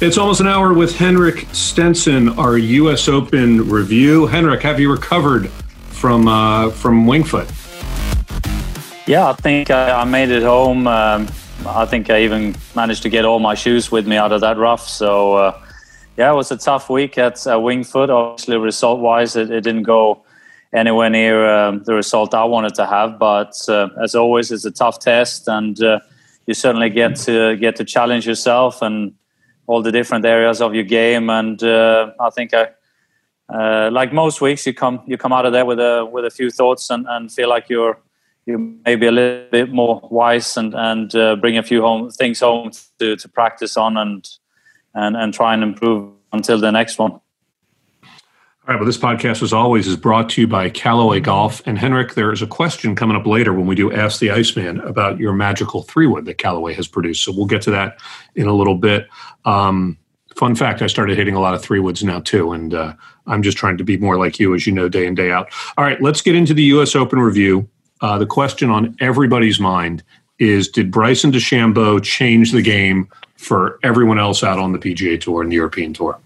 It's almost an hour with Henrik Stenson, our U.S. Open review. Henrik, have you recovered from uh, from Wingfoot? Yeah, I think I, I made it home. Um, I think I even managed to get all my shoes with me out of that rough. So, uh, yeah, it was a tough week at uh, Wingfoot. Obviously, result wise, it, it, didn't go anywhere near um, the result I wanted to have. But uh, as always, it's a tough test, and uh, you certainly get to get to challenge yourself and all the different areas of your game. And uh, I think I, uh, like most weeks, you come you come out of there with a with a few thoughts and, and feel like you're you maybe a little bit more wise and and uh, bring a few home things home to, to practice on and and and try and improve until the next one. All right, well, this podcast, as always, is brought to you by Callaway Golf. And Henrik, there is a question coming up later when we do Ask the Iceman about your magical three wood that Callaway has produced. So we'll get to that in a little bit. Um, fun fact I started hitting a lot of three woods now, too. And uh, I'm just trying to be more like you, as you know, day in, day out. All right, let's get into the U.S. Open review. Uh, the question on everybody's mind is Did Bryson DeChambeau change the game for everyone else out on the PGA Tour and the European Tour?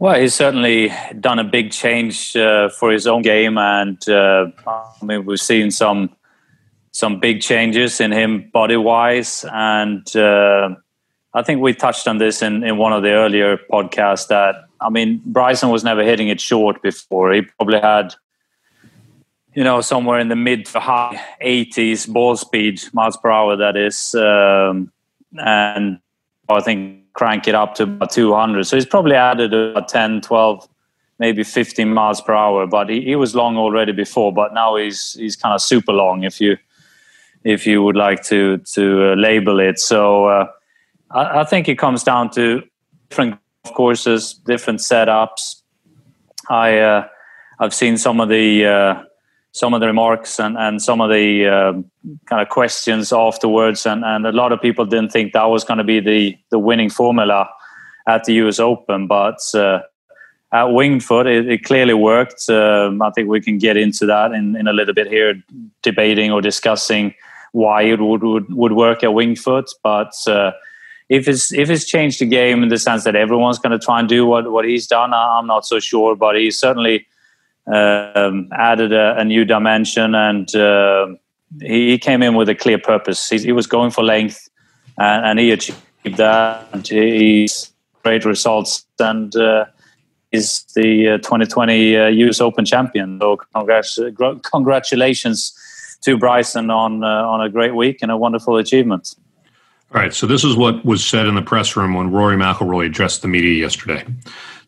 Well, he's certainly done a big change uh, for his own game, and uh, I mean we've seen some some big changes in him body wise, and uh, I think we touched on this in, in one of the earlier podcasts. That I mean, Bryson was never hitting it short before. He probably had, you know, somewhere in the mid to high 80s ball speed miles per hour. That is, um, and I think crank it up to about 200. So he's probably added about 10, 12, maybe 15 miles per hour. But he, he was long already before, but now he's he's kind of super long if you if you would like to to uh, label it. So uh, I, I, think it comes down to different courses, different setups. I uh, I've seen some of the uh, some of the remarks and, and some of the uh, kind of questions afterwards. And, and a lot of people didn't think that was going to be the, the winning formula at the US Open. But uh, at Wingfoot, it, it clearly worked. Um, I think we can get into that in, in a little bit here, debating or discussing why it would, would, would work at Wingfoot. But uh, if it's if it's changed the game in the sense that everyone's going to try and do what, what he's done, I'm not so sure. But he's certainly um, added a, a, new dimension, and uh, he, came in with a clear purpose. He, he was going for length, and, and, he achieved that. And he's great results, and uh, is the uh, 2020 uh, US Open champion. So, congratulations to Bryson on uh, on a great week and a wonderful achievement. All right, so this is what was said in the press room when Rory McIlroy addressed the media yesterday.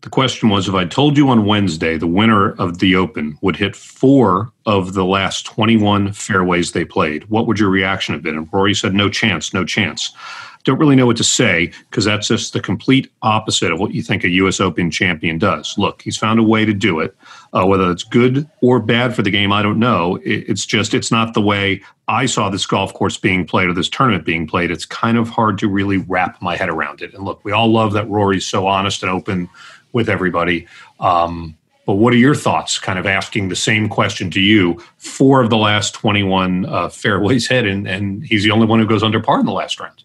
The question was if I told you on Wednesday the winner of the Open would hit four of the last 21 fairways they played, what would your reaction have been? And Rory said, no chance, no chance. Don't really know what to say because that's just the complete opposite of what you think a U.S. Open champion does. Look, he's found a way to do it. Uh, whether it's good or bad for the game, I don't know. it's just, it's not the way I saw this golf course being played or this tournament being played. It's kind of hard to really wrap my head around it. And look, we all love that Rory's so honest and open with everybody. Um, but what are your thoughts? Kind of asking the same question to you. Four of the last 21 uh, fairways hit, and, and he's the only one who goes under par in the last round.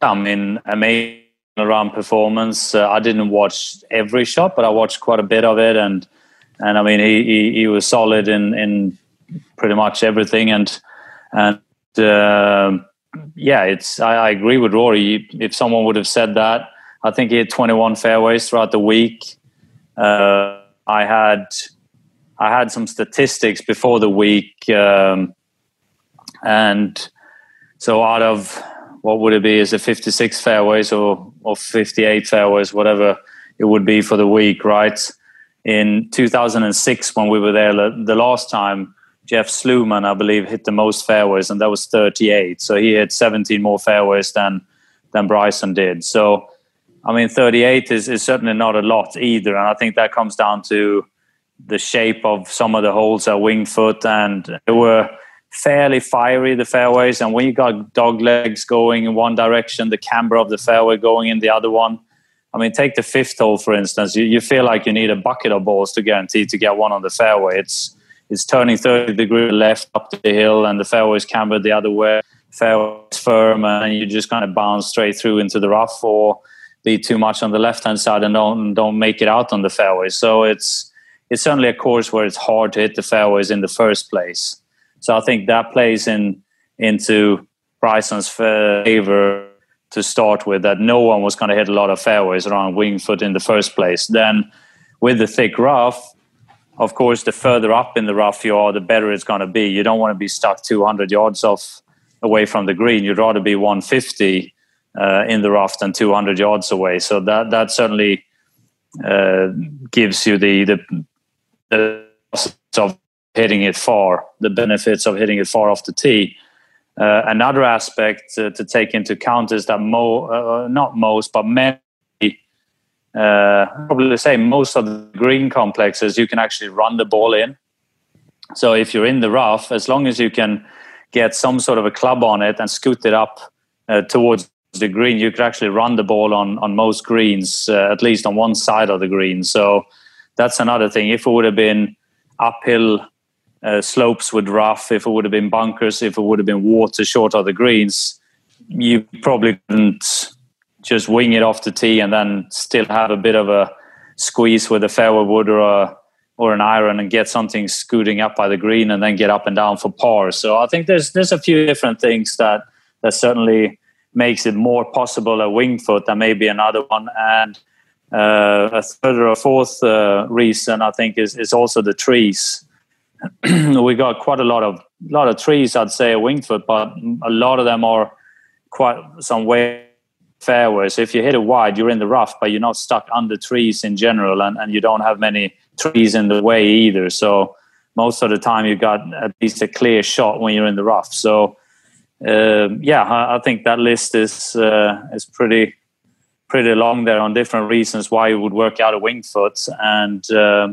I mean, amazing around performance. Uh, I didn't watch every shot, but I watched quite a bit of it, and and I mean, he he, he was solid in in pretty much everything, and and uh, yeah, it's I, I agree with Rory. If someone would have said that I think he had 21 fairways throughout the week. Uh, I had I had some statistics before the week, um, and so out of what would it be? Is it 56 fairways or or 58 fairways, whatever it would be for the week, right? In 2006, when we were there the last time, Jeff Sluman, I believe, hit the most fairways, and that was 38. So he had 17 more fairways than than Bryson did. So I mean, 38 is, is certainly not a lot either. And I think that comes down to the shape of some of the holes at Wingfoot. And they were fairly fiery, the fairways. And when you got dog legs going in one direction, the camber of the fairway going in the other one. I mean, take the fifth hole, for instance. You, you feel like you need a bucket of balls to guarantee to get one on the fairway. It's, it's turning 30 degrees left up the hill, and the fairway is cambered the other way. Fairway is firm, and you just kind of bounce straight through into the rough. Or be too much on the left hand side and don't don't make it out on the fairways. So it's it's certainly a course where it's hard to hit the fairways in the first place. So I think that plays in into Bryson's favor to start with. That no one was going to hit a lot of fairways around Winged Foot in the first place. Then with the thick rough, of course, the further up in the rough you are, the better it's going to be. You don't want to be stuck 200 yards off away from the green. You'd rather be 150 uh, in the rough than 200 yards away. So that that certainly uh, gives you the the, the of hitting it far, the benefits of hitting it far off the tee. Uh, another aspect to take into account is that mo, uh, not most, but many, uh, probably say most of the green complexes, you can actually run the ball in. So if you're in the rough, as long as you can get some sort of a club on it and scoot it up uh, towards the green, you could actually run the ball on on most greens, uh, at least on one side of the green. So that's another thing. If it would have been uphill uh, slopes with rough, if it would have been bunkers, if it would have been water short of the greens, you probably couldn't just wing it off the tee and then still have a bit of a squeeze with a fairway wood or a or an iron and get something scooting up by the green and then get up and down for par. So I think there's there's a few different things that that certainly makes it more possible a Winged Foot than maybe another one. And uh, a third or a fourth uh, reason I think is is also the trees. we got quite a lot of lot of trees, I'd say, a Winged Foot, but a lot of them are quite some way fairways. If you hit it wide, you're in the rough, but you're not stuck under trees in general, and, and you don't have many trees in the way either. So most of the time, you got at least a clear shot when you're in the rough. So uh, yeah, I, I, think that list is uh, is pretty pretty long there on different reasons why you would work out a Winged Foot, and uh,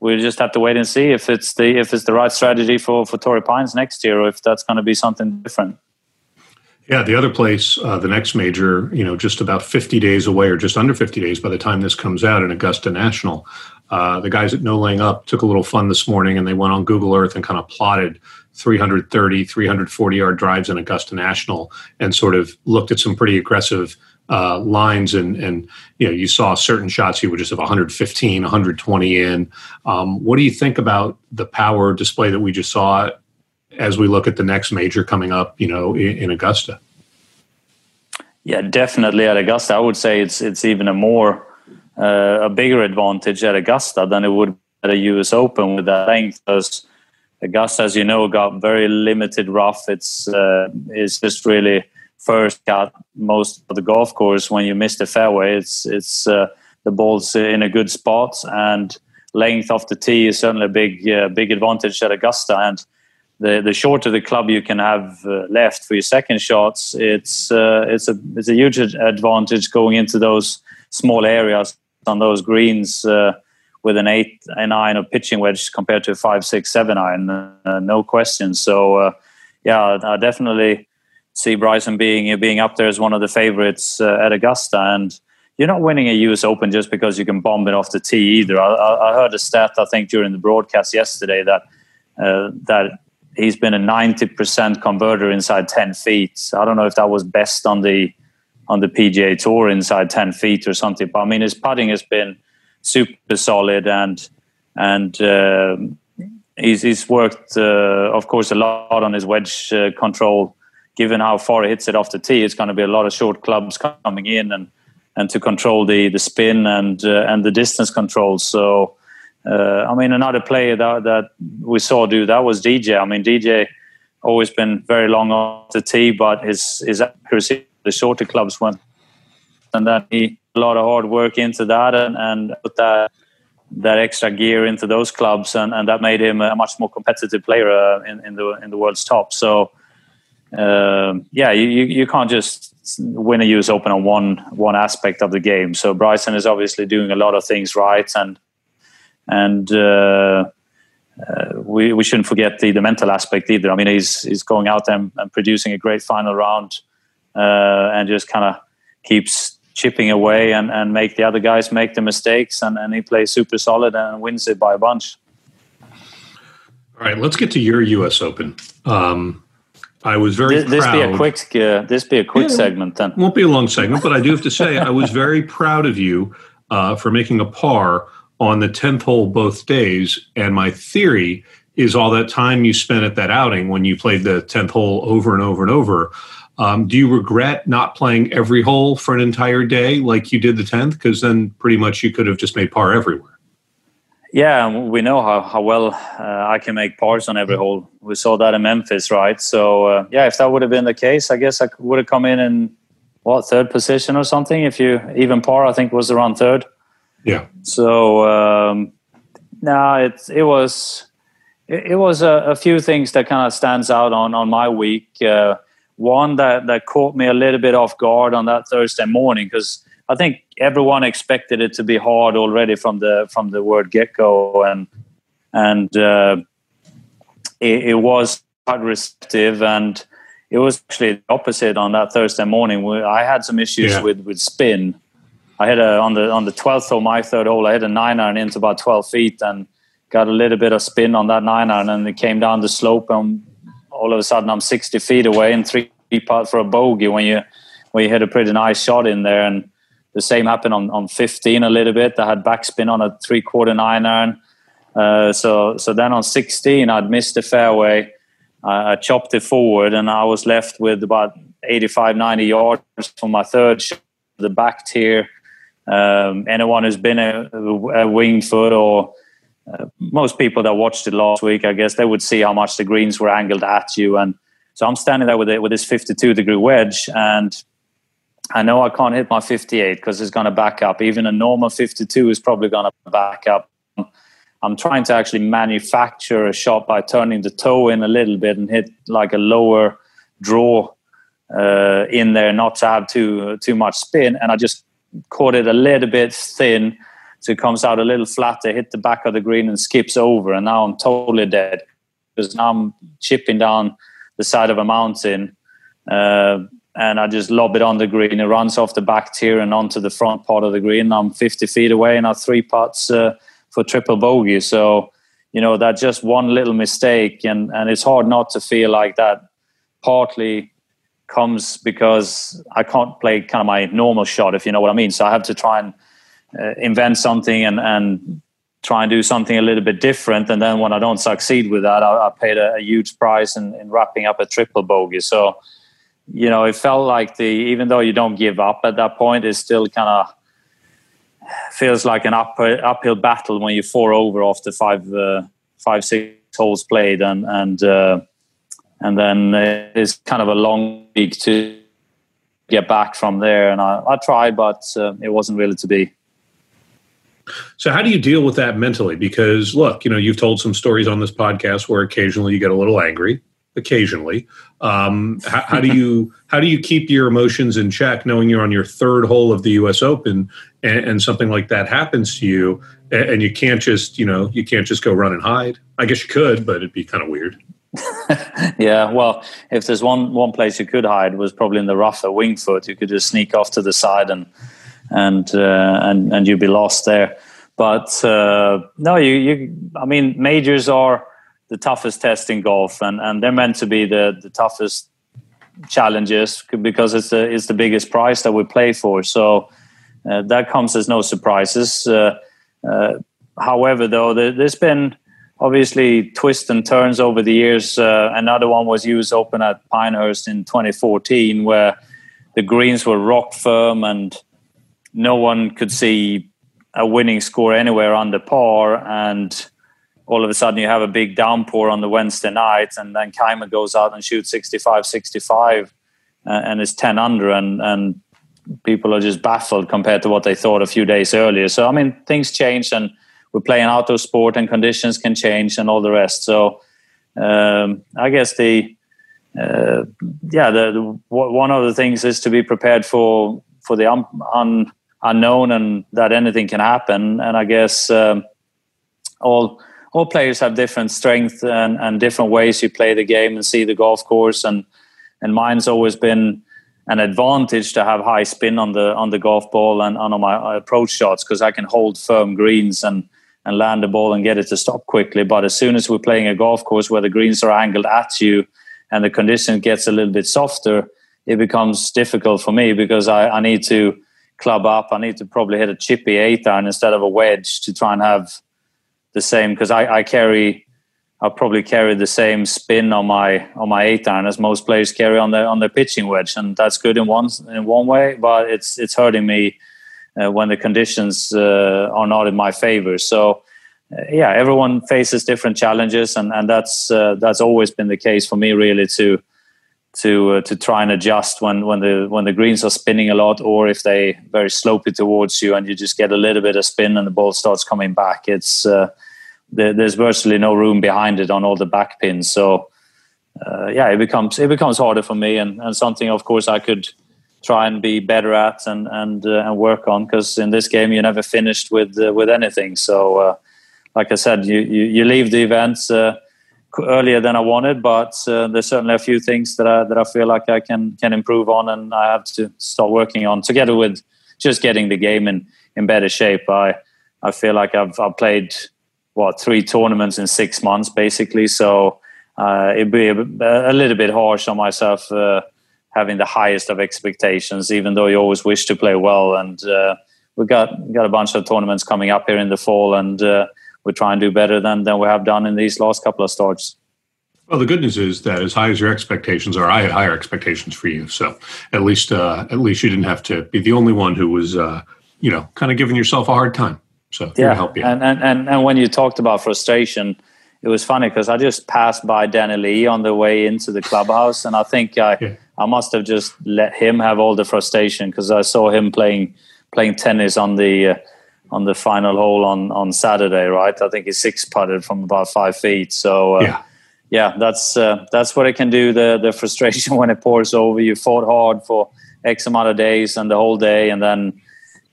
we'll just have to wait and see if it's the if it's the right strategy for for Torrey Pines next year, or if that's going to be something different. Yeah, the other place, uh, the next major, you know, just about 50 days away or just under 50 days by the time this comes out in Augusta National. Uh, the guys at No Laying Up took a little fun this morning and they went on Google Earth and kind of plotted 330, 340 yard drives in Augusta National and sort of looked at some pretty aggressive uh, lines and and you know you saw certain shots you would just have 115 120 in um, what do you think about the power display that we just saw as we look at the next major coming up, you know, in, in Augusta? Yeah, definitely at Augusta. I would say it's it's even a more uh, a bigger advantage at Augusta than it would at a U.S. Open with that length. Because Augusta, as you know, got very limited rough. It's uh, it's just really first cut most of the golf course. When you miss the fairway, it's it's uh, the ball's in a good spot and length off the tee is certainly a big uh, big advantage at Augusta and the the shorter the club you can have uh, left for your second shots, it's uh, it's a it's a huge advantage going into those small areas on those greens uh, with an eight and nine or pitching wedge compared to a five six seven iron, uh, no question. So uh, yeah, I definitely see Bryson being being up there as one of the favorites uh, at Augusta and. You're not winning a U.S. Open just because you can bomb it off the tee either. I, I heard a stat I think during the broadcast yesterday that uh, that he's been a 90% converter inside 10 feet. I don't know if that was best on the on the PGA Tour inside 10 feet or something. But I mean, his putting has been super solid, and and uh, he's he's worked, uh, of course, a lot on his wedge uh, control. Given how far he hits it off the tee, it's going to be a lot of short clubs coming in and and to control the the spin and uh, and the distance control. So uh, I mean, another player that, that we saw do that was DJ. I mean, DJ always been very long off the tee, but his his accuracy, the shorter clubs went, and then he a lot of hard work into that and, and put that that extra gear into those clubs, and, and that made him a much more competitive player uh, in, in the in the world's top. So, uh, yeah, you, you can't just win a US Open on one one aspect of the game. So Bryson is obviously doing a lot of things right, and and uh, uh, we we shouldn't forget the, the mental aspect either. I mean, he's he's going out there and, and producing a great final round, uh, and just kind of keeps chipping away and, and make the other guys make the mistakes, and, and he plays super solid and wins it by a bunch. All right, let's get to your U.S. Open. Um, I was very this, this be a quick uh, this be a quick yeah, segment then. Won't be a long segment, but I do have to say I was very proud of you uh, for making a par on the tenth hole both days. And my theory is all that time you spent at that outing when you played the tenth hole over and over and over. Um, do you regret not playing every hole for an entire day like you did the tenth? Because then pretty much you could have just made par everywhere. Yeah, we know how, how well uh, I can make pars on every hole. We saw that in Memphis, right? So, uh, yeah, if that would have been the case, I guess I would have come in in what third position or something. If you even par, I think was around third. Yeah. So, um, no, it it was it, it was a, a, few things that kind of stands out on on my week. Uh, one that that caught me a little bit off guard on that Thursday morning because I think everyone expected it to be hard already from the from the word get go, and and uh, it, it, was quite receptive, and it was actually the opposite on that Thursday morning. I had some issues yeah. with with spin. I had a on the on the twelfth of my third hole. I had a nine iron into about twelve feet and got a little bit of spin on that nine iron, and it came down the slope, and all of a sudden I'm sixty feet away and three putt for a bogey when you when you hit a pretty nice shot in there and the same happened on, on 15 a little bit. I had backspin on a three quarter nine iron. Uh, so so then on 16, I'd missed the fairway. I, I chopped it forward, and I was left with about 85, 90 yards from my third shot, the back tier. Um, anyone who's been a, a winged foot or most people that watched it last week, I guess they would see how much the greens were angled at you. And so I'm standing there with it with this 52 degree wedge, and I know I can't hit my 58 because it's going to back up. Even a normal 52 is probably going to back up. I'm trying to actually manufacture a shot by turning the toe in a little bit and hit like a lower draw uh, in there, not to have too too much spin. And I just caught it a little bit thin, so it comes out a little flat. flatter, hit the back of the green and skips over. And now I'm totally dead because now I'm chipping down the side of a mountain. Uh, and I just lob it on the green. It runs off the back tier and onto the front part of the green. I'm 50 feet away and I three putts uh, for triple bogey. So, you know, that just one little mistake, and and it's hard not to feel like that. Partly comes because I can't play kind of my normal shot, if you know what I mean. So I have to try and uh, invent something and and try and do something a little bit different. And then when I don't succeed with that, I, I paid a, a, huge price in, in wrapping up a triple bogey. So you know, it felt like the even though you don't give up at that point, it still kind of feels like an up, uphill battle when you four over after five uh, five six holes played, and and uh, and then it's kind of a long week to get back from there. And I, I tried, but uh, it wasn't really to be. So, how do you deal with that mentally? Because, look, you know, you've told some stories on this podcast where occasionally you get a little angry, occasionally. Um, how, how, do you how do you keep your emotions in check, knowing you're on your third hole of the U.S. Open and, and something like that happens to you, and, and, you can't just you know you can't just go run and hide. I guess you could, but it'd be kind of weird. yeah, well, if there's one one place you could hide was probably in the rough at Winged Foot. You could just sneak off to the side and and uh, and and you'd be lost there. But uh, no, you you I mean majors are the toughest test in golf, and, and they're meant to be the, the toughest challenges because it's the it's the biggest prize that we play for. So uh, that comes as no surprises. Uh, uh, however, though, there, has been obviously twists and turns over the years. Uh, another one was US Open at Pinehurst in 2014, where the greens were rock firm and no one could see a winning score anywhere under par and all of a sudden you have a big downpour on the Wednesday night, and then Kaymer goes out and shoots 65 65 uh, and is 10 under, and, and people are just baffled compared to what they thought a few days earlier. So, I mean, things change, and we're playing outdoor sport, and conditions can change, and all the rest. So, um, I guess the uh, yeah, the, the, one of the things is to be prepared for for the un, un, unknown and that anything can happen. And I guess um, all all players have different strengths and, and different ways you play the game and see the golf course. And and mine's always been an advantage to have high spin on the on the golf ball and, and on my approach shots because I can hold firm greens and and land the ball and get it to stop quickly. But as soon as we're playing a golf course where the greens are angled at you and the condition gets a little bit softer, it becomes difficult for me because I, I need to club up. I need to probably hit a chippy eight iron instead of a wedge to try and have the same because I, I carry I'll probably carry the same spin on my on my eight iron as most players carry on their on their pitching wedge, and that's good in one in one way, but it's it's hurting me uh, when the conditions uh, are not in my favor. So. Uh, yeah, everyone faces different challenges, and, and that's uh, that's always been the case for me. Really, to to uh, to try and adjust when when the when the greens are spinning a lot, or if they very slopey towards you, and you just get a little bit of spin, and the ball starts coming back. It's uh, there's virtually no room behind it on all the back pins. So uh, yeah, it becomes it becomes harder for me, and, and something of course I could try and be better at and and uh, and work on because in this game you never finished with uh, with anything. So uh, like I said, you you, you leave the events earlier than I wanted, but uh, there's certainly a few things that I that I feel like I can can improve on, and I have to start working on together with just getting the game in in better shape. I I feel like I've I've played what three tournaments in six months basically. So uh, it'd be a, a, little bit harsh on myself uh, having the highest of expectations, even though you always wish to play well. And uh, we got got a bunch of tournaments coming up here in the fall, and uh, we try and do better than than we have done in these last couple of starts. Well, the good news is that as high as your expectations are, I had higher expectations for you. So at least uh, at least you didn't have to be the only one who was uh, you know kind of giving yourself a hard time. So yeah, help you. And, and and and when you talked about frustration, it was funny because I just passed by Danny Lee on the way into the clubhouse, and I think I yeah. I must have just let him have all the frustration because I saw him playing playing tennis on the uh, on the final hole on on Saturday, right? I think he six putted from about five feet. So uh, yeah. Yeah, that's uh, that's what it can do. The the frustration when it pours over. You fought hard for X amount of days and the whole day, and then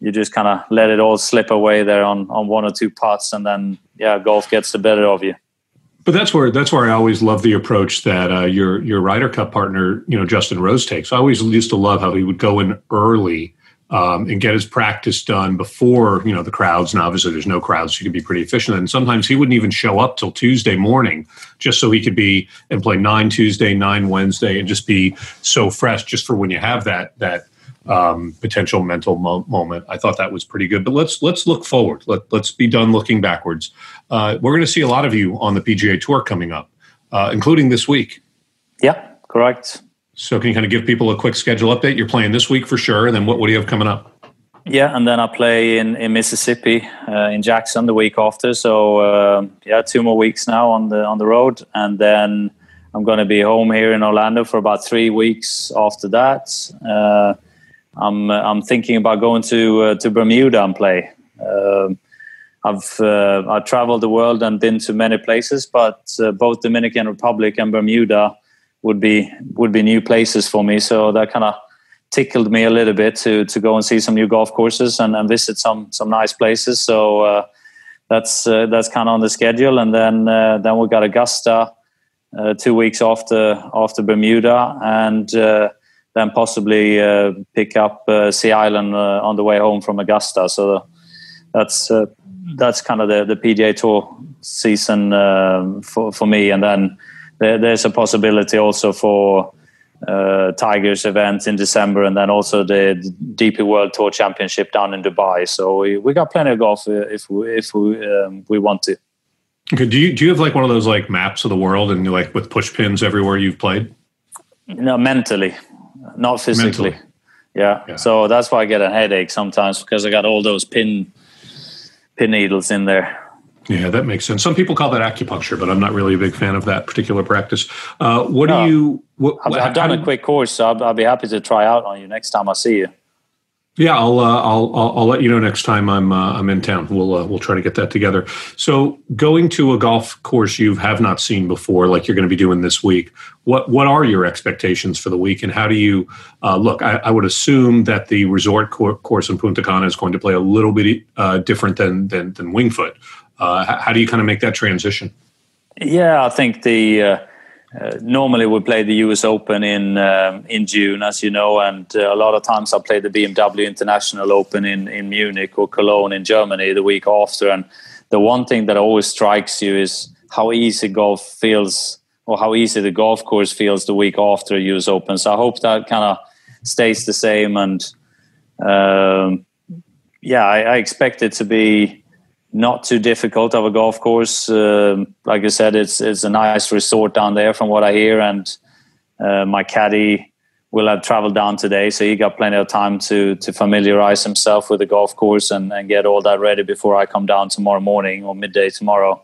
you just kind of let it all slip away there on on one or two putts, and then yeah, golf gets the better of you. But that's where that's where I always love the approach that uh, your your Ryder Cup partner, you know, Justin Rose takes. I always used to love how he would go in early um, and get his practice done before you know the crowds. And obviously, there's no crowds, so you could be pretty efficient. And sometimes he wouldn't even show up till Tuesday morning, just so he could be and play nine Tuesday, nine Wednesday, and just be so fresh, just for when you have that that um, potential mental mo- moment. I thought that was pretty good. But let's let's look forward. Let, let's be done looking backwards. Uh, we're going to see a lot of you on the PGA Tour coming up, uh, including this week. Yeah, correct. So can you kind of give people a quick schedule update? You're playing this week for sure, and then what, what do you have coming up? Yeah, and then I play in, in Mississippi uh, in Jackson the week after. So uh, yeah, two more weeks now on the on the road, and then I'm going to be home here in Orlando for about three weeks after that. Uh, I'm I'm thinking about going to uh, to Bermuda and play. Um, I've uh, I've traveled the world and been to many places, but uh, both Dominican Republic and Bermuda would be would be new places for me. So that kind of tickled me a little bit to to go and see some new golf courses and, and visit some some nice places. So uh, that's uh, that's kind of on the schedule, and then then we got Augusta two weeks after after Bermuda and then possibly uh, pick up uh, Sea Island uh, on the way home from Augusta. So that's uh, that's kind of the, the PGA Tour season for for me. And then there, there's a possibility also for uh, Tigers event in December, and then also the DP World Tour Championship down in Dubai. So we, we got plenty of golf uh, if we, if we um, we want to. Okay. Do you do you have like one of those like maps of the world and like with push pins everywhere you've played? No, mentally not physically. Yeah. yeah. So that's why I get a headache sometimes because I got all those pin pin needles in there. Yeah, that makes sense. Some people call that acupuncture, but I'm not really a big fan of that particular practice. Uh, what no, do you? What, I've, I've done a quick course, so I'll, I'll be happy to try out on you next time I see you. Yeah, I'll, uh, I'll, I'll I'll let you know next time I'm uh, I'm in town. We'll uh, we'll try to get that together. So going to a golf course you have not seen before, like you're going to be doing this week. What what are your expectations for the week, and how do you uh, look? I, I, would assume that the resort cor- course in Punta Cana is going to play a little bit uh, different than than, than Winged Foot. Uh, how do you kind of make that transition? Yeah, I think the uh, normally we play the US Open in um, in June, as you know, and uh, a lot of times I play the BMW International Open in in Munich or Cologne in Germany the week after. And the one thing that always strikes you is how easy golf feels or how easy the golf course feels the week after US Open. So I hope that kind of stays the same. And um, yeah, I, I, expect it to be not too difficult of a golf course. Um, like I said, it's it's a nice resort down there from what I hear, and uh, my caddy will have traveled down today, so he got plenty of time to to familiarize himself with the golf course and, and get all that ready before I come down tomorrow morning or midday tomorrow.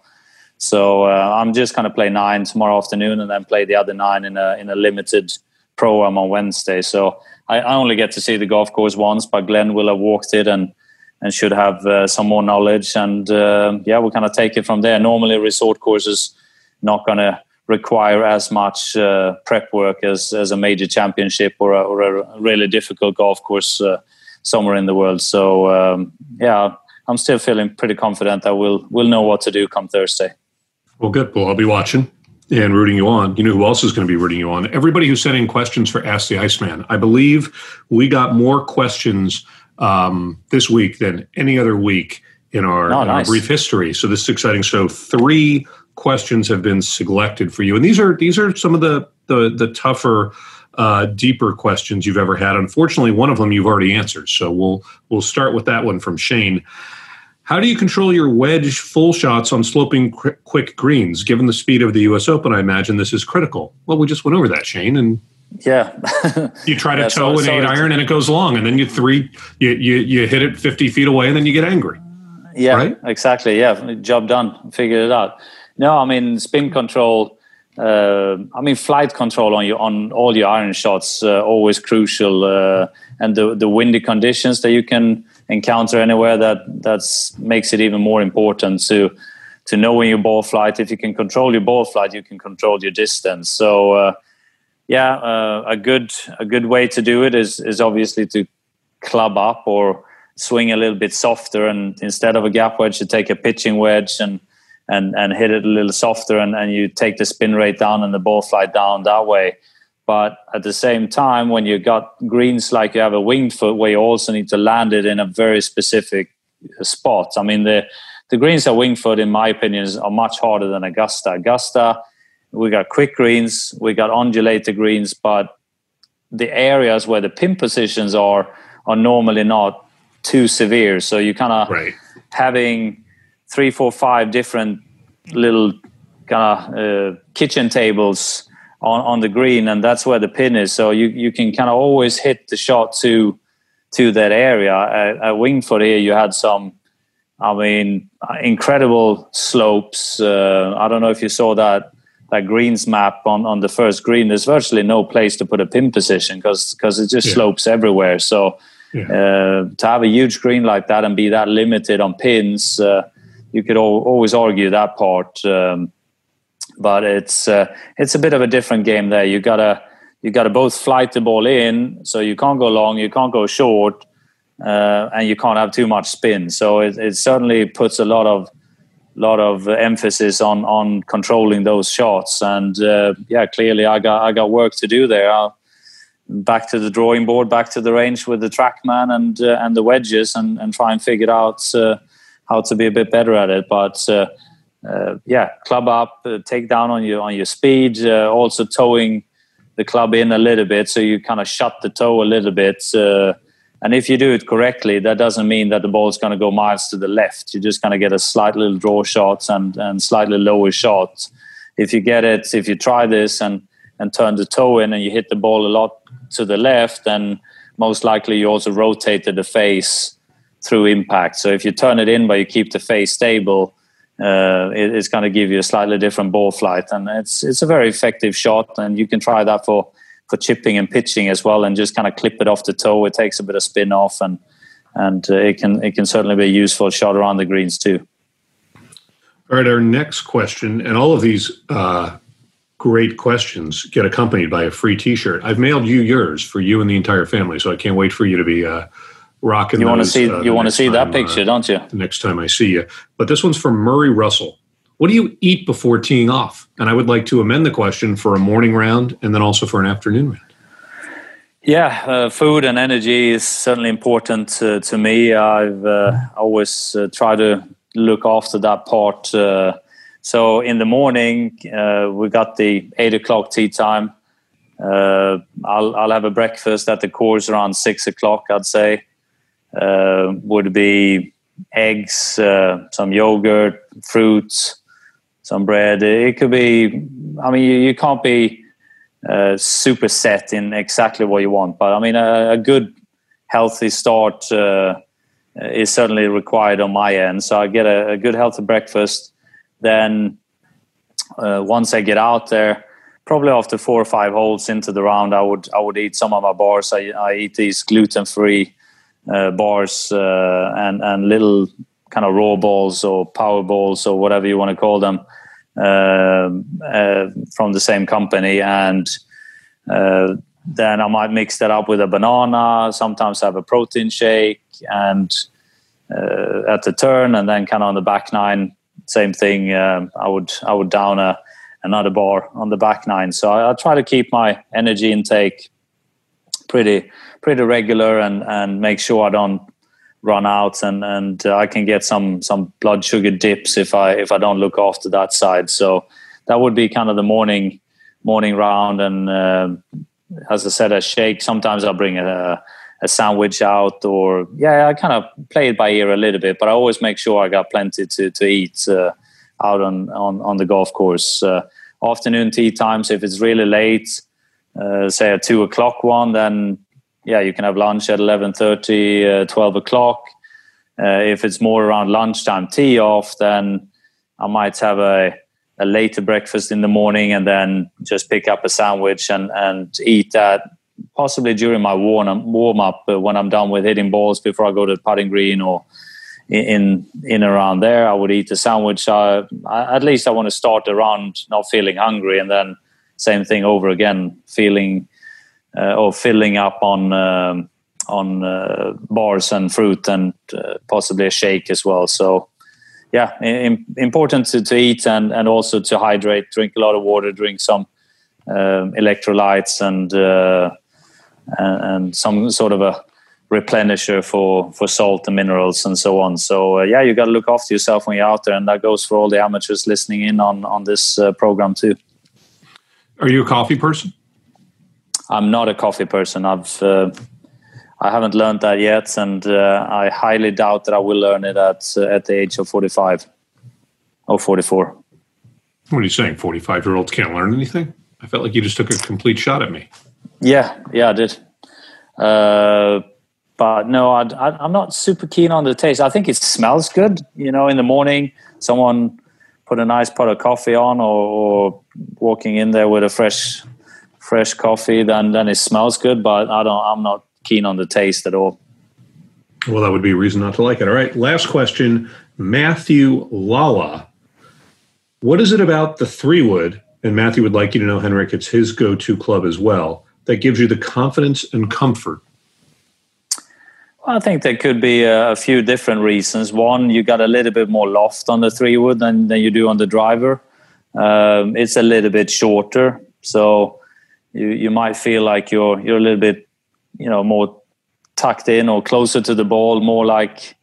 So uh, I'm just going to play nine tomorrow afternoon, and then play the other nine in a in a limited program on Wednesday. So I, I only get to see the golf course once, but Glenn will have walked it and and should have uh, some more knowledge. And uh, yeah, we'll kind of take it from there. Normally, resort courses not going to require as much uh, prep work as, as a major championship or a, or a really difficult golf course uh, somewhere in the world. So um, yeah, I'm still feeling pretty confident that we'll we'll know what to do come Thursday. Well, good. Well, I'll be watching and rooting you on. You know who else is going to be rooting you on? Everybody who sent in questions for Ask the Iceman. I believe we got more questions um, this week than any other week in our, oh, nice. our, brief history. So this is exciting. So three questions have been selected for you, and these are these are some of the the, the tougher. Uh, deeper questions you've ever had. Unfortunately, one of them you've already answered. So we'll we'll start with that one from Shane. How do you control your wedge full shots on sloping quick greens? Given the speed of the U.S. Open, I imagine this is critical. Well, we just went over that, Shane, and yeah, you try to yeah, toe so, an so eight iron and it goes long, and then you three you, you you hit it fifty feet away, and then you get angry. Yeah, right? exactly. Yeah, job done. Figured it out. No, I mean spin control. Uh, I mean flight control on your on all your iron shots uh, always crucial, uh, and the the windy conditions that you can encounter anywhere that that's makes it even more important to to know when your ball flight. If you can control your ball flight, you can control your distance. So uh, yeah, uh, a good a good way to do it is is obviously to club up or swing a little bit softer, and instead of a gap wedge, you take a pitching wedge and and and hit it a little softer, and, and you take the spin rate down and the ball flight down that way. But at the same time, when you got greens like you have a winged foot, where you also need to land it in a very specific spot. I mean, the the greens at winged foot, in my opinion, are much harder than Augusta. Augusta, we got quick greens, we got undulated greens, but the areas where the pin positions are are normally not too severe. So you kind of right. having three, four, five different little kind of uh, kitchen tables on, on the green, and that's where the pin is. So you, you can kind of always hit the shot to to that area. At, at Winged here, you had some, I mean, incredible slopes. Uh, I don't know if you saw that that greens map on, on the first green. There's virtually no place to put a pin position because because it just yeah. slopes everywhere. So yeah. uh, to have a huge green like that and be that limited on pins, uh, you could al- always argue that part. Um, but it's uh, it's a bit of a different game there. You gotta you gotta both flight the ball in, so you can't go long, you can't go short, uh, and you can't have too much spin. So it, it certainly puts a lot of lot of emphasis on on controlling those shots. And uh, yeah, clearly I got I got work to do there. I'll, back to the drawing board, back to the range with the TrackMan and uh, and the wedges, and and try and figure out uh, how to be a bit better at it. But uh, uh, yeah, club up, uh, take down on your on your speed, uh, also towing the club in a little bit, so you kind of shut the toe a little bit. And if you do it correctly, that doesn't mean that the ball is going to go miles to the left. You're just going to get a slight little draw shot and and slightly lower shot. If you get it, if you try this and and turn the toe in and you hit the ball a lot to the left, then most likely you also rotated the face through impact. So if you turn it in but you keep the face stable, uh, it, it's going to give you a slightly different ball flight, and it's it's a very effective shot. And you can try that for for chipping and pitching as well, and just kind of clip it off the toe. It takes a bit of spin off, and and uh, it can it can certainly be a useful shot around the greens too. All right, our next question, and all of these uh, great questions get accompanied by a free T-shirt. I've mailed you yours for you and the entire family, so I can't wait for you to be uh, rocking. You want to see? Uh, you want to see time, that picture, uh, don't you? The next time I see you. But this one's from Murray Russell. What do you eat before teeing off? And I would like to amend the question for a morning round and then also for an afternoon round. Yeah, uh, food and energy is certainly important uh, to me. I've uh, always uh, tried to look after that part so in the morning, uh, we got the eight o'clock tee time. Uh, I'll, I'll have a breakfast at the course around six o'clock, I'd say. Uh, would be eggs, uh, some yogurt, fruits, some bread. It could be, I mean, you, you can't be uh, super set in exactly what you want, but I mean, a, a good, healthy start uh, is certainly required on my end. So I get a, a good, healthy breakfast. Then uh, once I get out there, probably after four or five holes into the round, I would I would eat some of my bars. I, I eat these gluten free uh, bars uh, and and little kind of raw balls or power balls or whatever you want to call them from the same company and. Uh, then I might mix that up with a banana. Sometimes have a protein shake, and uh, at the turn, and then kind of on the back nine, same thing. Um, I would I would down a another bar on the back nine. So I, I try to keep my energy intake pretty pretty regular and and make sure I don't run out and and uh, I can get some some blood sugar dips if I if I don't look after that side. So that would be kind of the morning morning round and uh, as I said a shake. Sometimes I'll bring a a sandwich out or yeah i kind of play it by ear a little bit but i always make sure i got plenty to, to eat uh, out on, on, on the golf course uh, afternoon tee times if it's really late uh, say a 2 o'clock one then yeah you can have lunch at 11.30 uh, 12 o'clock uh, if it's more around lunchtime tee off then i might have a a later breakfast in the morning and then just pick up a sandwich and, and eat that possibly during my warm warm up when I'm done with hitting balls before I go to the putting green or in in around there. I would eat a sandwich. Uh, at least I want to start around not feeling hungry, and then same thing over again, feeling or filling up on um, on uh, bars and fruit and uh, possibly a shake as well. So. Yeah, Im- important to, to eat and, and also to hydrate. Drink a lot of water. Drink some um, electrolytes and uh, and, and some sort of a replenisher for for salt and minerals and so on. So uh, yeah, you got to look after yourself when you're out there, and that goes for all the amateurs listening in on on this uh, program too. Are you a coffee person? I'm not a coffee person. I've uh, I haven't learned that yet, and uh, I highly doubt that I will learn it at uh, at the age of 45 or 44. What are you saying? 45 year olds can't learn anything? I felt like you just took a complete shot at me. Yeah, yeah, I did. Uh, but no, I, am not super keen on the taste. I think it smells good. You know, in the morning, someone put a nice pot of coffee on, or, or walking in there with a fresh, fresh coffee, then then it smells good. But I don't. I'm not keen on the taste at all. Well, that would be a reason not to like it. All right, last question, Matthew Lala. What is it about the three wood? And Matthew would like you to know, Henrik, it's his go-to club as well that gives you the confidence and comfort? Well, I think there could be a, few different reasons. One, you got a little bit more loft on the three wood than, than you do on the driver. Um, it's a little bit shorter, so you you might feel like you're you're a little bit, you know, more tucked in or closer to the ball, more like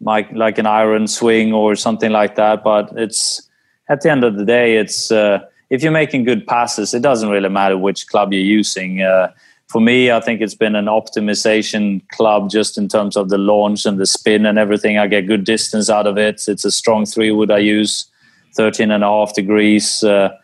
like like an iron swing or something like that. But it's at the end of the day, it's uh, if you're making good passes, it doesn't really matter which club you're using. Uh, for me, I think it's been an optimization club just in terms of the launch and the spin and everything. I get good distance out of it. It's a strong three wood I use, 13 and a half degrees. Uh,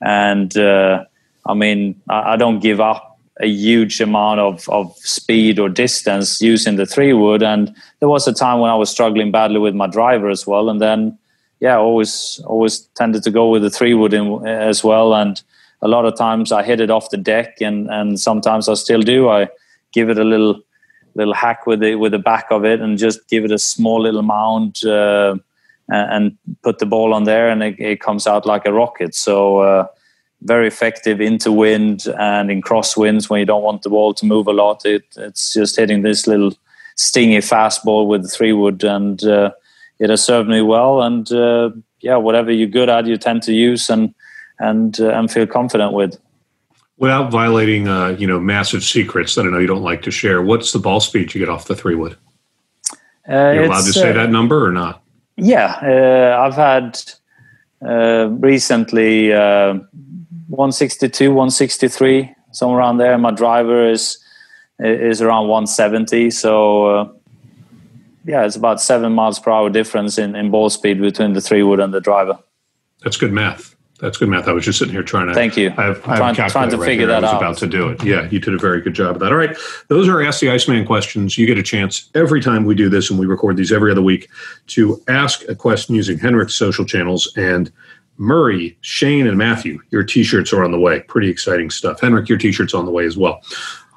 and uh, I mean, I, I, don't give up a huge amount of, of speed or distance using the three wood. And there was a time when I was struggling badly with my driver as well. And then yeah, always always tended to go with the three wood in, as well. And a lot of times I hit it off the deck, and and sometimes I still do. I give it a little little hack with the with the back of it, and just give it a small little mound. Uh, and put the ball on there, and it, it comes out like a rocket. So uh, very effective into wind and in crosswinds when you don't want the ball to move a lot. It, it's just hitting this little stingy fastball with the three wood, and uh, it has served me well. And uh, yeah, whatever you're good at, you tend to use and and uh, and feel confident with. Without violating, uh, you know, massive secrets that I know you don't like to share, what's the ball speed you get off the three wood? Uh, You're allowed to say uh, that number or not? Yeah, uh, I've had uh, recently uh, 162, 163, somewhere around there. My driver is is around 170. So uh, yeah, it's about seven miles per hour difference in, in ball speed between the three wood and the driver. That's good math. That's good math. I was just sitting here trying to. Thank you. I have, I trying, have trying to right figure here. that I was out. about to do it. Yeah, you did a very good job of that. All right, those are Ask the Iceman questions. You get a chance every time we do this, and we record these every other week, to ask a question using Henrik's social channels. And Murray, Shane, and Matthew, your T-shirts are on the way. Pretty exciting stuff. Henrik, your T-shirt's on the way as well.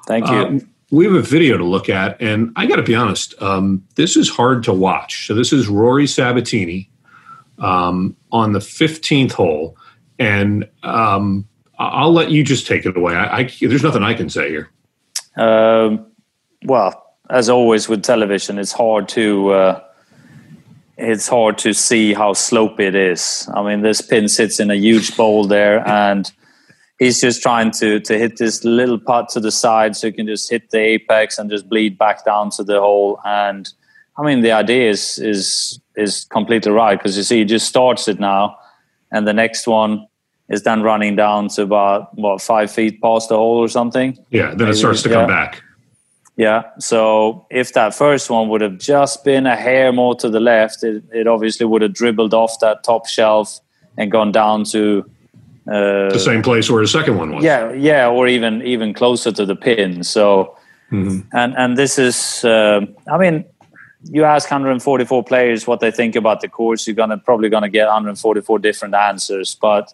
Thank you. Um, we have a video to look at, and I got to be honest, um, this is hard to watch. So this is Rory Sabatini um, on the 15th hole, and um, I'll let you just take it away. I, I, there's nothing I can say here. Um, well, as always with television, it's hard to uh, it's hard to see how slopey it is. I mean, this pin sits in a huge bowl there, and he's just trying to to hit this little putt to the side so he can just hit the apex and just bleed back down to the hole. And I mean, the idea is is is completely right because you see, he just starts it now, and the next one is then running down to about what five feet past the hole or something. Yeah, then Maybe, it starts to yeah. come back. Yeah. So if that first one would have just been a hair more to the left, it, it obviously would have dribbled off that top shelf and gone down to uh, The same place where the second one was. yeah, yeah, or even even closer to the pin. So Mhm. and and this is, uh, I mean, you ask 144 players what they think about the course, you're gonna probably gonna get 144 different answers. But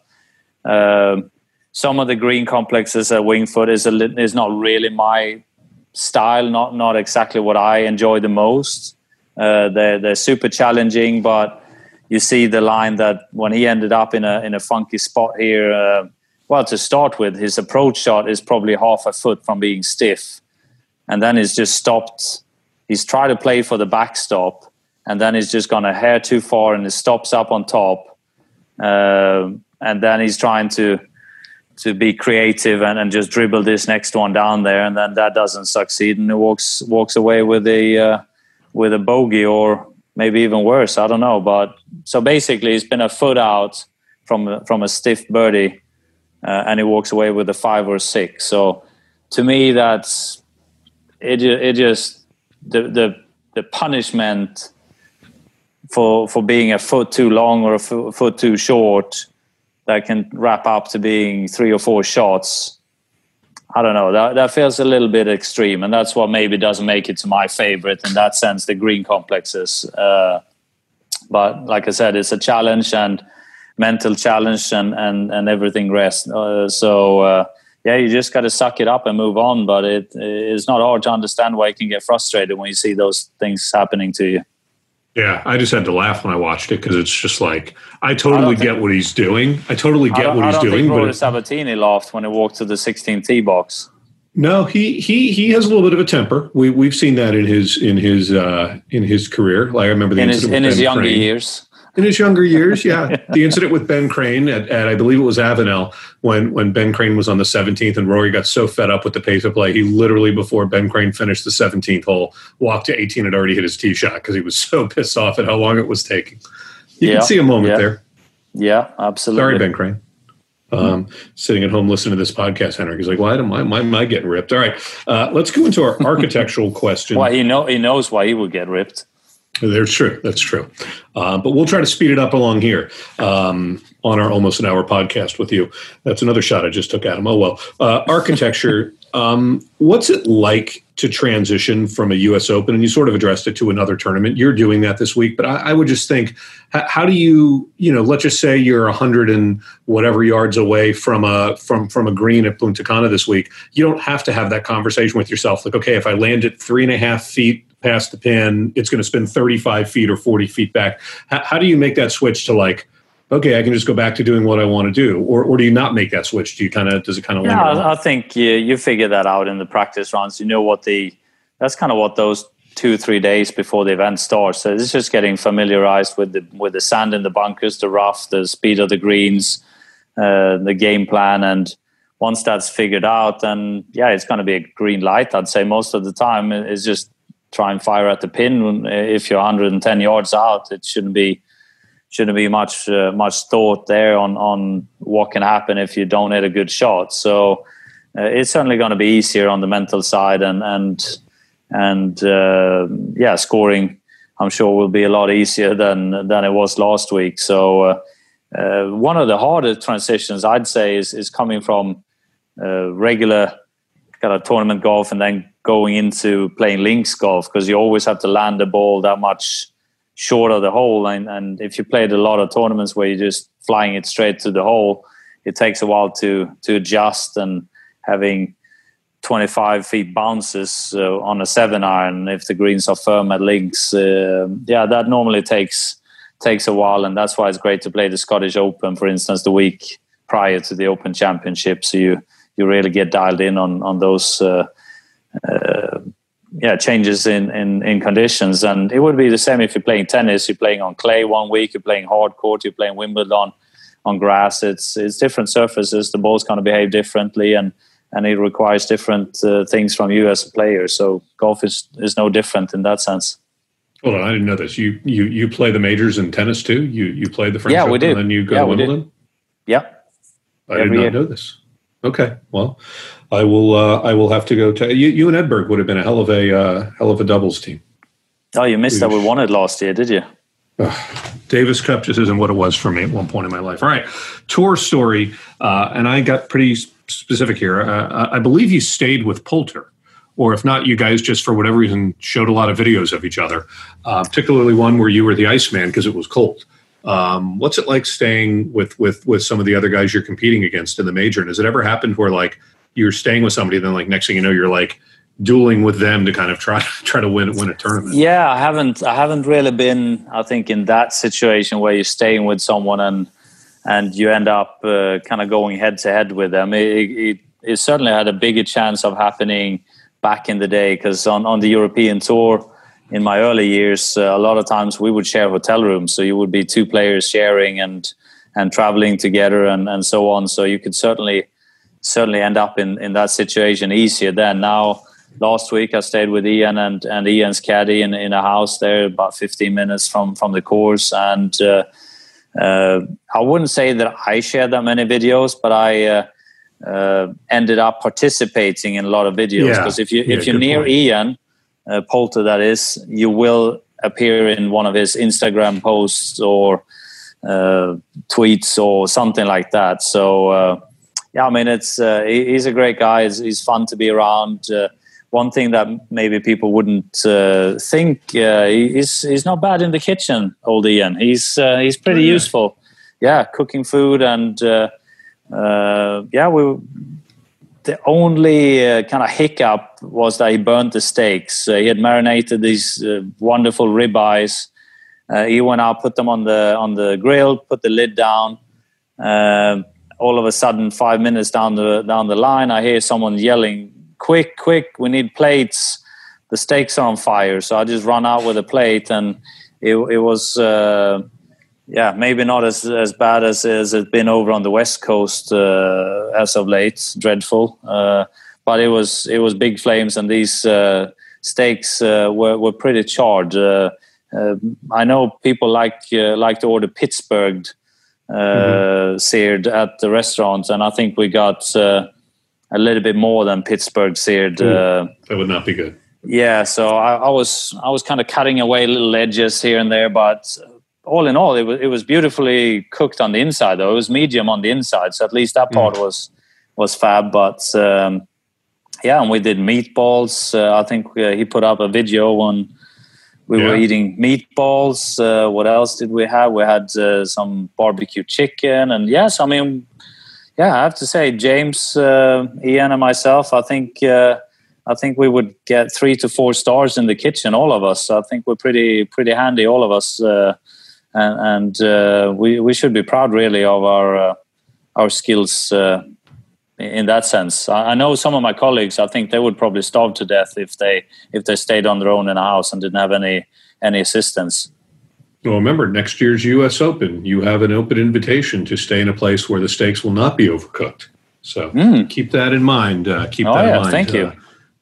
um some of the green complexes at Wingfoot is a is not really my style, not not exactly what I enjoy the most. Uh, they're they're super challenging, but you see the line that when he ended up in a in a funky spot here. Uh, well, to start with, his approach shot is probably half a foot from being stiff, and then he's just stopped. He's tried to play for the backstop, and then he's just gone a hair too far, and he stops up on top, Um and then he's trying to to be creative and, and just dribble this next one down there, and then that doesn't succeed, and he walks walks away with a uh, with a bogey or maybe even worse. I don't know, but so basically, he's been a foot out from from a stiff birdie, uh, and he walks away with a five or six. So to me, that's it. It just the the the punishment for for being a foot too long or a foot too short that can wrap up to being three or four shots. I don't know. That that feels a little bit extreme, and that's what maybe doesn't make it to my favorite in that sense. The green complexes, uh, but like I said, it's a challenge and mental challenge and and and everything rest. Uh, so uh, yeah, you just got to suck it up and move on. But it it's not hard to understand why you can get frustrated when you see those things happening to you. Yeah, I just had to laugh when I watched it because it's just like I I totally think- get what he's doing. I totally I get don't, what I he's doing, think but Sabatini laughed when he walked to the 16 tee box. No, he he he has a little bit of a temper. We we've seen that in his in his uh, in his career. Like I remember the in his in his younger Crane. years. In his younger years, yeah, the incident with Ben Crane at, at I believe it was Avenel when when Ben Crane was on the 17th and Rory got so fed up with the pace of play, he literally before Ben Crane finished the 17th hole, walked to 18 and already hit his tee shot because he was so pissed off at how long it was taking. You Yeah, can see a moment yeah. there. Yeah, absolutely. Sorry, Ben Crane. Um, sitting at home listening to this podcast, Henrik. He's like, "Why am I, why am I getting ripped?" All right, uh, let's go into our architectural question. Well, he know he knows why he would get ripped. That's true. That's true. Uh, but we'll try to speed it up along here um, on our almost an hour podcast with you. That's another shot I just took at him. Oh well. Uh, architecture. um, what's it like to transition from a U.S. Open? And you sort of addressed it to another tournament. You're doing that this week, but I, I would just think, how, how do you, you know, let's just say you're a hundred and whatever yards away from a from from a green at Punta Cana this week. You don't have to have that conversation with yourself. Like, okay, if I land it three and a half feet past the pin, it's going to spin 35 feet or 40 feet back. How, how do you make that switch to like, okay, I can just go back to doing what I want to do, or or do you not make that switch? Do you kind of does it kind of Yeah. I, I think you, you figure that out in the practice rounds. You know what the that's kind of what those two three days before the event starts. So it's just getting familiarized with the with the sand in the bunkers, the rough, the speed of the greens, uh, the game plan, and once that's figured out, then yeah, it's going to be a green light. I'd say most of the time it's just try and fire at the pin. If you're 110 yards out, it shouldn't be shouldn't be much uh, much thought there on on what can happen if you don't hit a good shot. So uh, it's certainly going to be easier on the mental side, and and and uh, yeah, scoring I'm sure will be a lot easier than than it was last week. So uh, uh, one of the harder transitions I'd say is is coming from uh, regular kind of tournament golf and then going into playing links golf because you always have to land the ball that much short of the hole. And, and if you played a lot of tournaments where you're just flying it straight to the hole, it takes a while to to adjust and having 25 feet bounces uh, on a seven iron if the greens are firm at links. Uh, yeah, that normally takes takes a while, and that's why it's great to play the Scottish Open, for instance, the week prior to the Open Championship. So you you really get dialed in on on those. Uh, uh, yeah, changes in, in, in conditions, and it would be the same if you're playing tennis. You're playing on clay one week, you're playing hard court, you're playing Wimbledon on grass. It's it's different surfaces. The ball's going to behave differently, and and it requires different uh, things from you as a player. So golf is is no different in that sense. Hold on, I didn't know this. You you you play the majors in tennis too. You you play the French yeah, Open we do. and then you go yeah, to Wimbledon. Yeah, I Every did not year. know this. Okay, well, I will. Uh, I will have to go to you. You and Edberg would have been a hell of a uh, hell of a doubles team. Oh, you missed Oosh. that we won it last year, did you? Davis Cup just isn't what it was for me at one point in my life. All right, tour story, uh, and I got pretty specific here. Uh, I believe you stayed with Poulter, or if not, you guys just for whatever reason showed a lot of videos of each other, uh, particularly one where you were the Iceman because it was cold. Um, what's it like staying with with with some of the other guys you're competing against in the major? And has it ever happened where like you're staying with somebody, then like next thing you know, you're like dueling with them to kind of try try to win win a tournament? Yeah, I haven't I haven't really been I think in that situation where you're staying with someone and and you end up uh, kind of going head to head with them. It, it, it, certainly had a bigger chance of happening back in the day because on, on the European tour in my early years, uh, a lot of times we would share hotel rooms. So you would be two players sharing and and traveling together and, and so on. So you could certainly certainly end up in, in that situation easier then. Now, last week I stayed with Ian and, and Ian's caddy in, in a house there about 15 minutes from, from the course. And uh, uh, I wouldn't say that I shared that many videos, but I uh, uh, ended up participating in a lot of videos because yeah. if you yeah, if you're near point. Ian uh, Poulter, that is, you will appear in one of his Instagram posts or uh, tweets or something like that. So uh, yeah, I mean, it's he's a great guy. He's, he's fun to be around one thing that maybe people wouldn't uh, think uh, he's he's not bad in the kitchen, old Ian. He's uh, he's pretty yeah. useful. Yeah, cooking food and uh, uh, yeah, we. The only uh, kind of hiccup was that he burnt the steaks. he had marinated these wonderful ribeyes. he went out, put them on the on the grill, put the lid down. All of a sudden, five minutes down the down the line, I hear someone yelling quick, quick, we need plates. The steaks are on fire. So I just run out with a plate, and it, it was, uh, yeah, maybe not as, as bad as, as it's been over on the West Coast uh, as of late. Dreadful. Uh, but it was it was big flames, and these uh, steaks uh, were, were pretty charred. Uh, I know people like like to order Pittsburgh mm-hmm. seared at the restaurants, and I think we got a little bit more than Pittsburgh seared. Uh, that would not be good. Yeah, so I, I, was I was kind of cutting away little edges here and there, but all in all, it was it was beautifully cooked on the inside. Though it was medium on the inside, so at least that part mm. was was fab. But um, yeah, and we did meatballs. Uh, I think uh, he put up a video when we yeah. were eating meatballs. Uh, what else did we have? We had uh, some barbecue chicken, and yes, I mean yeah, I have to say, James, uh, Ian, and myself, I think uh, I think we would get three to four stars in the kitchen, all of us. I think we're pretty pretty handy, all of us, uh, and, and uh, we we should be proud, really, of our uh, our skills uh, in that sense. I, know some of my colleagues. I think they would probably starve to death if they if they stayed on their own in a house and didn't have any any assistance. Well, remember, next year's U.S. Open, you have an open invitation to stay in a place where the steaks will not be overcooked. So mm. keep that in mind. Uh, keep oh, that yeah, in mind. Thank you. Uh,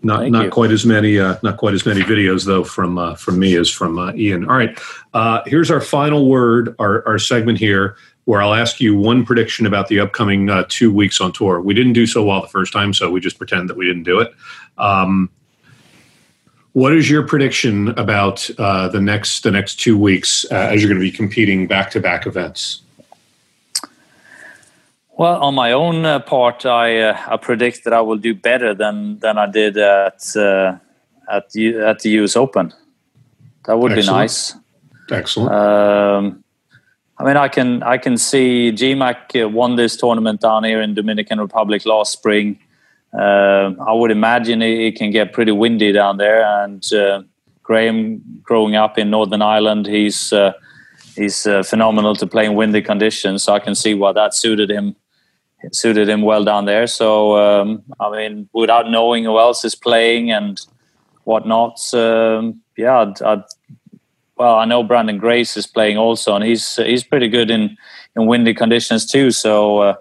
Not Thank not you. quite as many uh, not quite as many videos though from uh, from me as from uh, Ian. All right, uh, here's our final word, our our segment here, where I'll ask you one prediction about the upcoming uh, two weeks on tour. We didn't do so well the first time, so we just pretend that we didn't do it. Um, what is your prediction about uh, the next the next two weeks uh, as you're going to be competing back to back events? Well, on my own uh, part, I uh, I predict that I will do better than than I did at uh, at the, at the U.S. Open. That would Excellent. be nice. Excellent. Um, I mean, I can I can see GMAC uh, won this tournament down here in Dominican Republic last spring. Uh, I would imagine it, it can get pretty windy down there. And uh, Graeme, growing up in Northern Ireland, he's uh, he's uh, phenomenal to play in windy conditions. So I can see why that suited him suited him well down there. So um, I mean, without knowing who else is playing and whatnot, um, yeah, I'd, I'd well, I know Branden Grace is playing also, and he's he's pretty good in, in windy conditions too. So uh,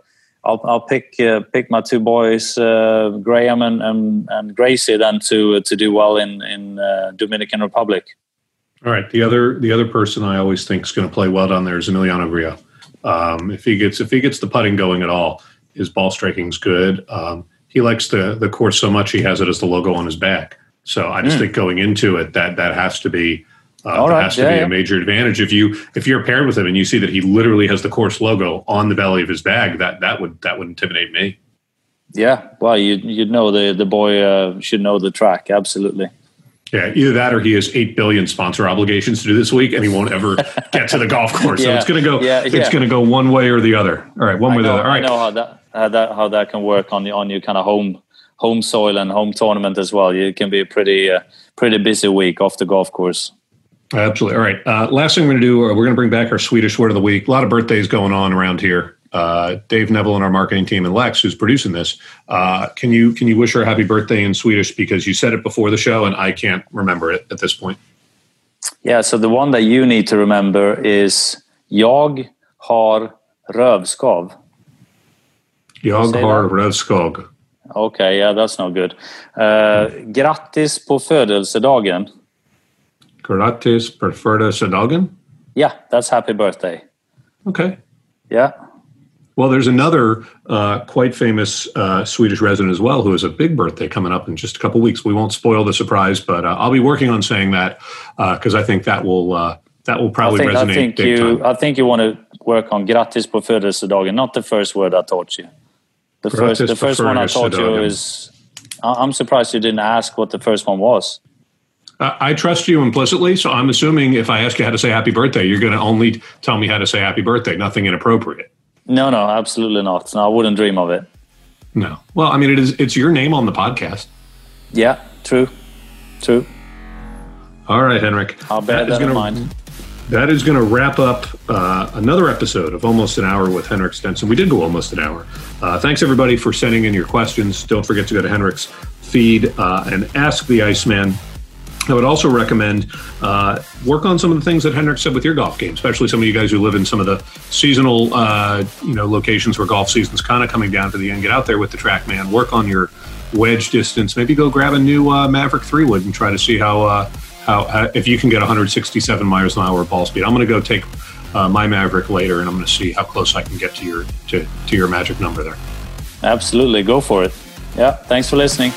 I'll I'll pick uh, pick my two boys, uh, Graeme and, and and Gracie, then to to do well in in uh, Dominican Republic. All right. The other the other person I always think is going to play well down there is Emiliano Grillo. Um, if he gets if he gets the putting going at all, his ball striking's good. Um, he likes the the course so much he has it as the logo on his back. So I just Mm. think going into it that that has to be uh, All right. has to Yeah, be yeah. a major advantage. If you if you're paired with him and you see that he literally has the course logo on the belly of his bag, that that would that would intimidate me. Yeah, well, you you know the the boy uh, should know the track absolutely. Yeah, either that or he has eight billion sponsor obligations to do this week, and he won't ever get to the golf course. So it's going to go. yeah, It's yeah. going to go one way or the other. All right, one I way or the know, other. All I know how that how that how that can work on the on your kind of home home soil and home tournament as well. It can be a pretty uh, pretty busy week off the golf course. Absolutely. All right. Uh, last thing we're going to do, uh, we're going to bring back our Swedish word of the week. A lot of birthdays going on around here. Uh, Dave Neville and our marketing team and Lex, who's producing this, uh, can you can you wish her a happy birthday in Swedish because you said it before the show and I can't remember it at this point. Yeah, so the one that you need to remember is Jag har rövskav. Jag har rövskog. Okay, yeah, that's not good. Uh, grattis på födelsedagen. Gratis per födelsedagen. Yeah, that's happy birthday. Okay. Yeah. Well, there's another uh, quite famous uh, Swedish resident as well who has a big birthday coming up in just a couple weeks. We won't spoil the surprise, but uh, I'll be working on saying that because I think that will uh, that will I probably think, resonate I think you time. I think you want to work on grattis på födelsedagen, not the first word I taught you. The Grattis first the first one I taught you is I'm surprised you didn't ask what the first one was. I I trust you implicitly, so I'm assuming if I ask you how to say happy birthday, you're going to only tell me how to say happy birthday, nothing inappropriate. No, no, absolutely not. No, I wouldn't dream of it. No. Well, I mean, it is. It's your name on the podcast. Yeah, true. True. All right, Henrik. I'll bear That is that, in gonna- mind. That is going to wrap up uh, another episode of Almost an Hour with Henrik Stenson. We did go almost an hour. Uh, thanks, everybody, for sending in your questions. Don't forget to go to Henrik's feed uh, and ask the Iceman. I would also recommend uh, work on some of the things that Henrik said with your golf game, especially some of you guys who live in some of the seasonal, uh, you know, locations where golf season's kind of coming down to the end. Get out there with the TrackMan. Work on your wedge distance. Maybe go grab a new uh, Mavrik three wood and try to see how, uh, how how if you can get 167 miles an hour ball speed. I'm going to go take uh, my Mavrik later, and I'm going to see how close I can get to your to, to your magic number there. Absolutely. Go for it. Yeah. Thanks for listening.